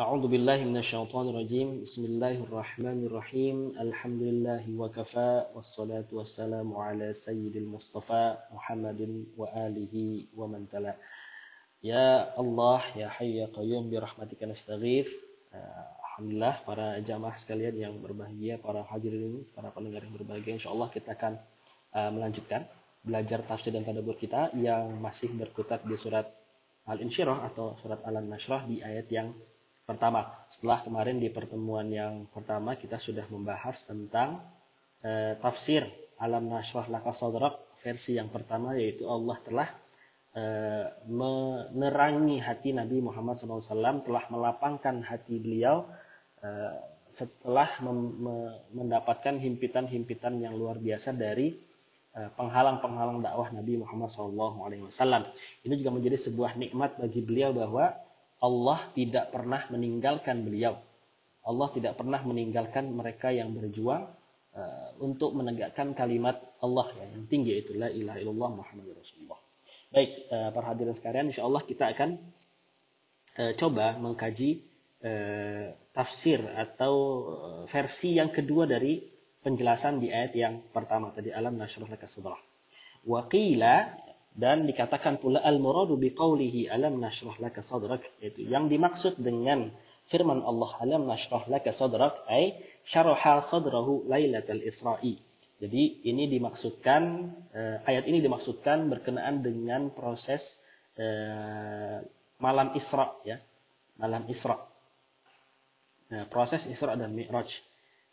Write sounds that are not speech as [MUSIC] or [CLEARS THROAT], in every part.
أعوذ بالله من الشيطان الرجيم بسم الله الرحمن الرحيم الحمد لله وكفى والصلاة والسلام على سيد المصطفى محمد وآله ومن تلا Ya Allah, Ya Hayy Ya Qayyum birahmatika nastaghith. Alhamdulillah para jamaah sekalian yang berbahagia, para hadirin, para pendengar yang berbahagia, insyaallah kita akan uh, melanjutkan belajar tafsir dan tadabbur kita yang masih berkutat di surat Al-Insyirah atau surat Al-Nashrah di ayat yang pertama. Setelah kemarin di pertemuan yang pertama kita sudah membahas tentang uh, tafsir Alam Nashrah Laka Sadrak versi yang pertama yaitu Allah telah uh, menerangi hati Nabi Muhammad SAW telah melapangkan hati beliau uh, setelah mendapatkan himpitan-himpitan yang luar biasa dari penghalang-penghalang dakwah Nabi Muhammad SAW. Ini juga menjadi sebuah nikmat bagi beliau bahwa Allah tidak pernah meninggalkan beliau. Allah tidak pernah meninggalkan mereka yang berjuang uh, untuk menegakkan kalimat Allah ya, yang tinggi itu la ilaha illallah Muhammad Rasulullah. Baik, uh, para hadirin sekalian, insya Allah kita akan uh, coba mengkaji tafsir atau versi yang kedua dari penjelasan di ayat yang pertama tadi alam nasyrah laka sadrah. Wa dan dikatakan pula al muradu biqaulihi alam nasyrah laka sadrak yaitu yang dimaksud dengan firman Allah alam nasyrah laka sadrak ay syaraha sadrahu lailatal isra'i. Jadi ini dimaksudkan eh, ayat ini dimaksudkan berkenaan dengan proses eh, malam Isra ya. Malam Isra. Nah, proses Isra dan Mi'raj.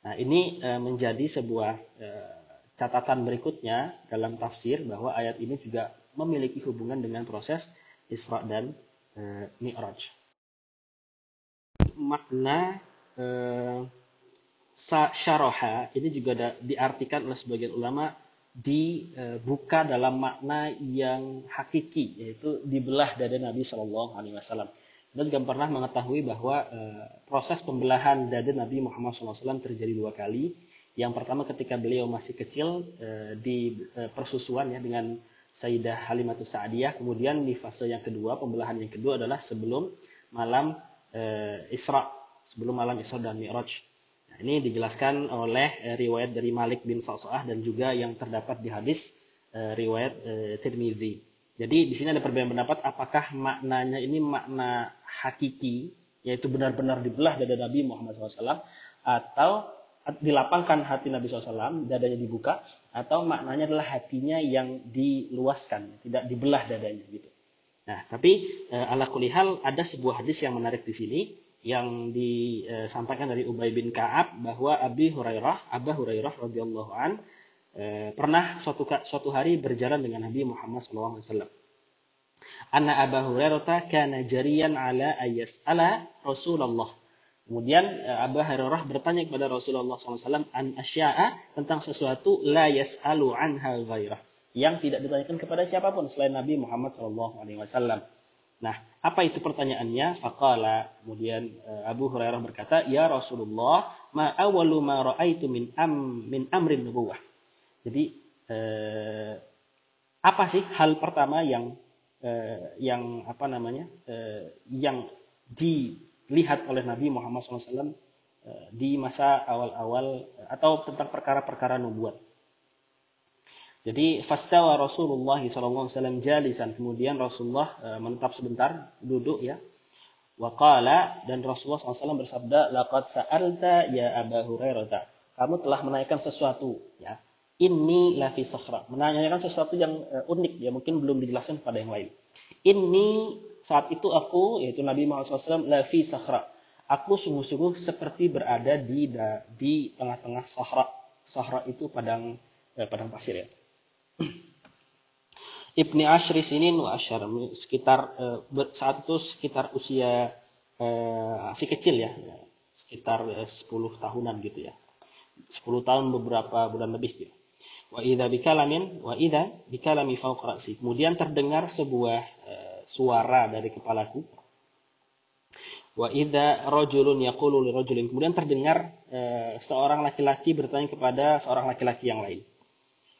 Nah, ini e, menjadi sebuah e, catatan berikutnya dalam tafsir bahwa ayat ini juga memiliki hubungan dengan proses Isra dan e, Mi'raj. Makna e, syaraha ini juga da, diartikan oleh sebagian ulama dibuka dalam makna yang hakiki yaitu dibelah dada Nabi Shallallahu Alaihi Wasallam. Kita juga pernah mengetahui bahwa e, proses pembelahan dada Nabi Muhammad SAW terjadi dua kali. Yang pertama ketika beliau masih kecil e, di e, persusuan ya dengan Sayyidah Halimatus Sa'diyah. Kemudian di fase yang kedua, pembelahan yang kedua adalah sebelum malam e, Isra, sebelum malam Isra dan Mi'raj. Nah, ini dijelaskan oleh e, riwayat dari Malik bin Sa'sa'ah dan juga yang terdapat di hadis e, riwayat e, Tirmidzi. Jadi di sini ada perbedaan pendapat apakah maknanya ini makna hakiki yaitu benar-benar dibelah dada Nabi Muhammad SAW atau dilapangkan hati Nabi SAW, dadanya dibuka, atau maknanya adalah hatinya yang diluaskan, tidak dibelah dadanya gitu. Nah, tapi e, ala kulihal ada sebuah hadis yang menarik di sini yang disampaikan dari Ubay bin Ka'ab bahwa Abi Hurairah, Abu Hurairah radhiyallahu an e, pernah suatu suatu hari berjalan dengan Nabi Muhammad SAW. Anna Abu Hurairah kana jariyan ala ayas ala Rasulullah. Kemudian eh, Abu Hurairah bertanya kepada Rasulullah SAW an asya'a tentang sesuatu la yas'alu anha ghairah. Yang tidak ditanyakan kepada siapa pun selain Nabi Muhammad SAW. Nah, apa itu pertanyaannya? Faqala, kemudian eh, Abu Hurairah berkata, Ya Rasulullah, ma awalu ma ra'aitu min, am, min amrin nubuwah. Jadi, eh, apa sih hal pertama yang eh, yang apa namanya eh, yang dilihat oleh Nabi Muhammad SAW eh, di masa awal-awal atau tentang perkara-perkara nubuat. Jadi fastawa Rasulullah SAW jalisan kemudian Rasulullah eh, menetap sebentar duduk ya. Waqala dan Rasulullah SAW bersabda laqad sa'alta ya Aba Hurairah kamu telah menanyakan sesuatu ya ini lafi sakhra. Menanyakan sesuatu yang unik ya, mungkin belum dijelaskan pada yang lain. Ini saat itu aku yaitu Nabi Muhammad SAW lafi sakhra. Aku sungguh-sungguh seperti berada di di tengah-tengah sahra. Sahra itu padang eh, padang pasir ya. [CLEARS THROAT] Ibni Ashri sini wa asyar sekitar eh, saat itu sekitar usia eh, masih kecil ya, sekitar eh, 10 tahunan gitu ya. 10 tahun beberapa bulan lebih gitu. Wa idza bikalamin wa idza bikalami fawqa. Kemudian terdengar sebuah uh, suara dari kepalaku. Wa idza rajulun yaqulu li rajulin. Kemudian terdengar uh, seorang laki-laki bertanya kepada seorang laki-laki yang lain.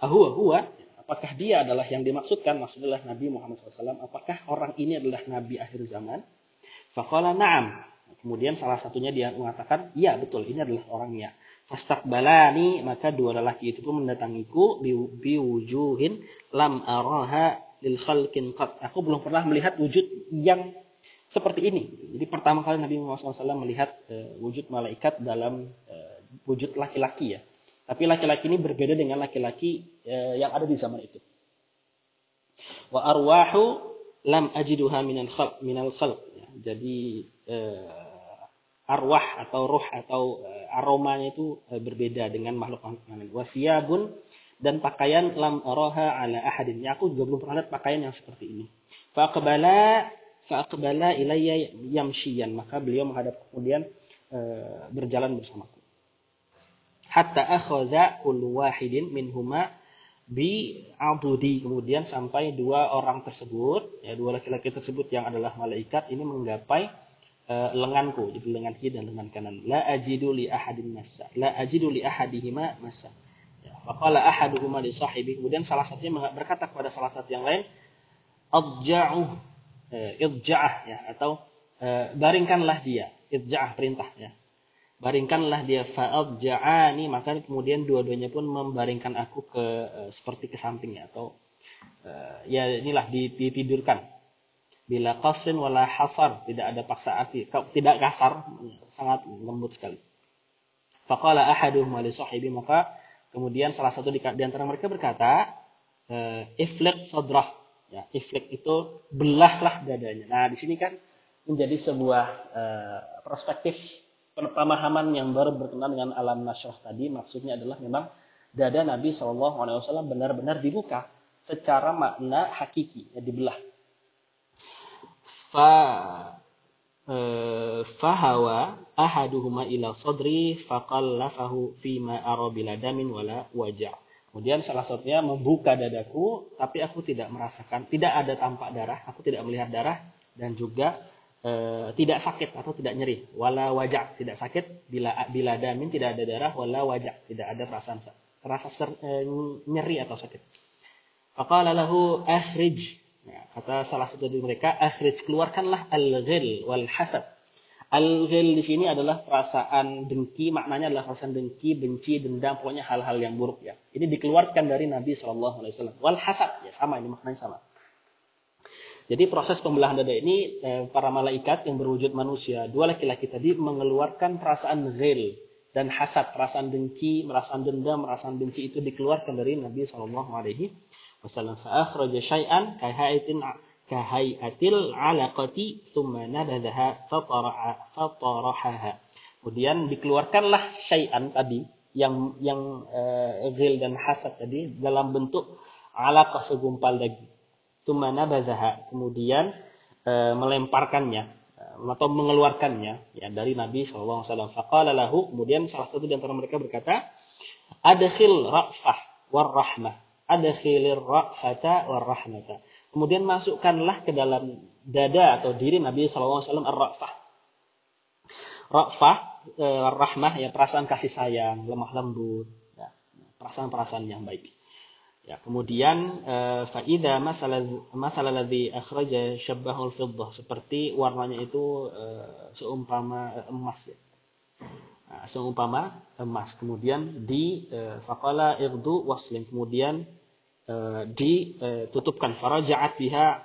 Ahuwa huwa apakah dia adalah yang dimaksudkan maksudnya Nabi Muhammad SAW apakah orang ini adalah nabi akhir zaman faqala na'am Kemudian salah satunya dia mengatakan, iya betul, ini adalah orangnya. Fastaqbalani, maka dua lelaki itu pun mendatangiku biwujuhin lam araha lil khalqin qat. Aku belum pernah melihat wujud yang seperti ini. Jadi pertama kali Nabi Muhammad SAW melihat uh, wujud malaikat dalam uh, wujud laki-laki ya. Tapi laki-laki ini berbeda dengan laki-laki uh, yang ada di zaman itu. Wa arwahu lam ajiduha minal khalq minal khalq. Ya, jadi arwah atau ruh atau aromanya itu berbeda dengan makhluk lain. Wasiyabun dan pakaian lam araha ala ahadin. Ya, aku juga belum pernah lihat pakaian yang seperti ini. Faqbala faqbala ilayya yamshiyan. Maka beliau menghadap kemudian uh, berjalan bersamaku. Hatta akhadha kullu wahidin minhuma bi adudi kemudian sampai dua orang tersebut ya dua laki-laki tersebut yang adalah malaikat ini menggapai uh, lenganku, jadi lengan kiri dan lengan kanan. La ajidu li ahadin masa. La ajidu li ahadihima masa. Faqala ahaduhuma li sahibi. Kemudian salah satunya berkata kepada salah satu yang lain, "Adja'u eh, idja'ah ya atau eh, baringkanlah dia. Idja'ah perintah ya. Baringkanlah dia fa'adja'ani maka kemudian dua-duanya pun membaringkan aku ke eh, seperti ke samping ya atau eh, ya inilah ditidurkan bila qasrin wala hasar tidak ada paksa arti tidak kasar sangat lembut sekali faqala ahaduhum li sahibi maka kemudian salah satu di, antara mereka berkata eh, ifliq sadrah. Ya ifliq itu belahlah dadanya. Nah di sini kan menjadi sebuah uh, perspektif pemahaman yang baru berkenaan dengan alam nasyrah tadi. Maksudnya adalah memang dada Nabi Wasallam benar-benar dibuka secara makna hakiki ya dibelah. Fa fahawa ahaduhuma ila sadri faqallafahu fima ara damin wala wajah. Kemudian salah satunya membuka dadaku, tapi aku tidak merasakan, tidak ada tampak darah, aku tidak melihat darah dan juga e, tidak sakit atau tidak nyeri. Wala wajah, tidak sakit bila bila damin tidak ada darah, wala wajah, tidak ada perasaan rasa ser, e, nyeri atau sakit. Faqala lahu akhrij Ya, kata salah satu dari mereka, akhrij keluarkanlah al-ghil wal hasad. Al-ghil di sini adalah perasaan dengki, maknanya adalah perasaan dengki, benci, dendam, pokoknya hal-hal yang buruk ya. Ini dikeluarkan dari Nabi Shallallahu Alaihi Wasallam. Wal hasad ya sama ini maknanya sama. Jadi proses pembelahan dada ini eh, para malaikat yang berwujud manusia, dua laki-laki tadi mengeluarkan perasaan ghil dan hasad, perasaan dengki, perasaan dendam, perasaan benci itu dikeluarkan dari Nabi Shallallahu Alaihi wasallam fa akhraja syai'an kahaitin kahaiatil alaqati thumma nabadhaha fataraha kemudian dikeluarkanlah syai'an tadi yang yang uh, ghil dan hasad tadi dalam bentuk alaqah segumpal daging. Thumma nabadhaha kemudian uh, melemparkannya uh, atau mengeluarkannya ya dari Nabi SAW. Faqala lahu kemudian salah satu di antara mereka berkata, adkhil ra'fah warahmah adkhilir ra'fata warahmata. Kemudian masukkanlah ke dalam dada atau diri Nabi SAW ar-ra'fah. Ra'fah, e, rahmah ya perasaan kasih sayang, lemah lembut, ya, perasaan-perasaan yang baik. Ya, kemudian e, faida masalah masalah ladzi akhraja syabbahul fiddah seperti warnanya itu e, seumpama emas ya. Nah, seumpama emas. Kemudian di e, faqala irdu waslin. Kemudian Eh, ditutupkan. Farajaat biha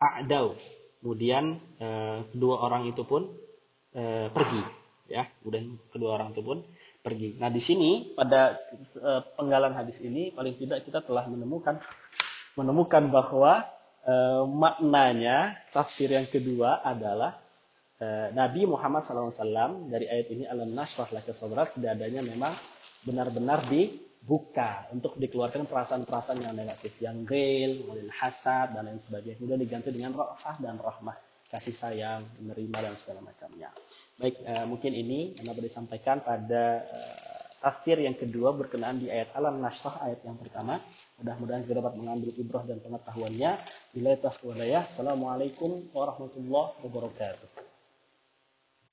a'dau. Kemudian uh, kedua orang itu pun uh, pergi ya. Kemudian kedua orang itu pun pergi. Nah di sini pada penggalan hadis ini paling tidak kita telah menemukan menemukan bahwa maknanya tafsir yang kedua adalah Nabi Muhammad SAW dari ayat ini alam nasrah laka sadrak dadanya memang benar-benar di buka untuk dikeluarkan perasaan-perasaan yang negatif, yang gel, kemudian hasad dan lain sebagainya. Kemudian diganti dengan rafah dan rahmah, kasih sayang, menerima dan segala macamnya. Baik, uh, mungkin ini yang dapat disampaikan pada uh, tafsir yang kedua berkenaan di ayat alam nasrah ayat yang pertama. Mudah-mudahan kita dapat mengambil ibrah dan pengetahuannya. Bila taufiq Assalamualaikum warahmatullahi wabarakatuh.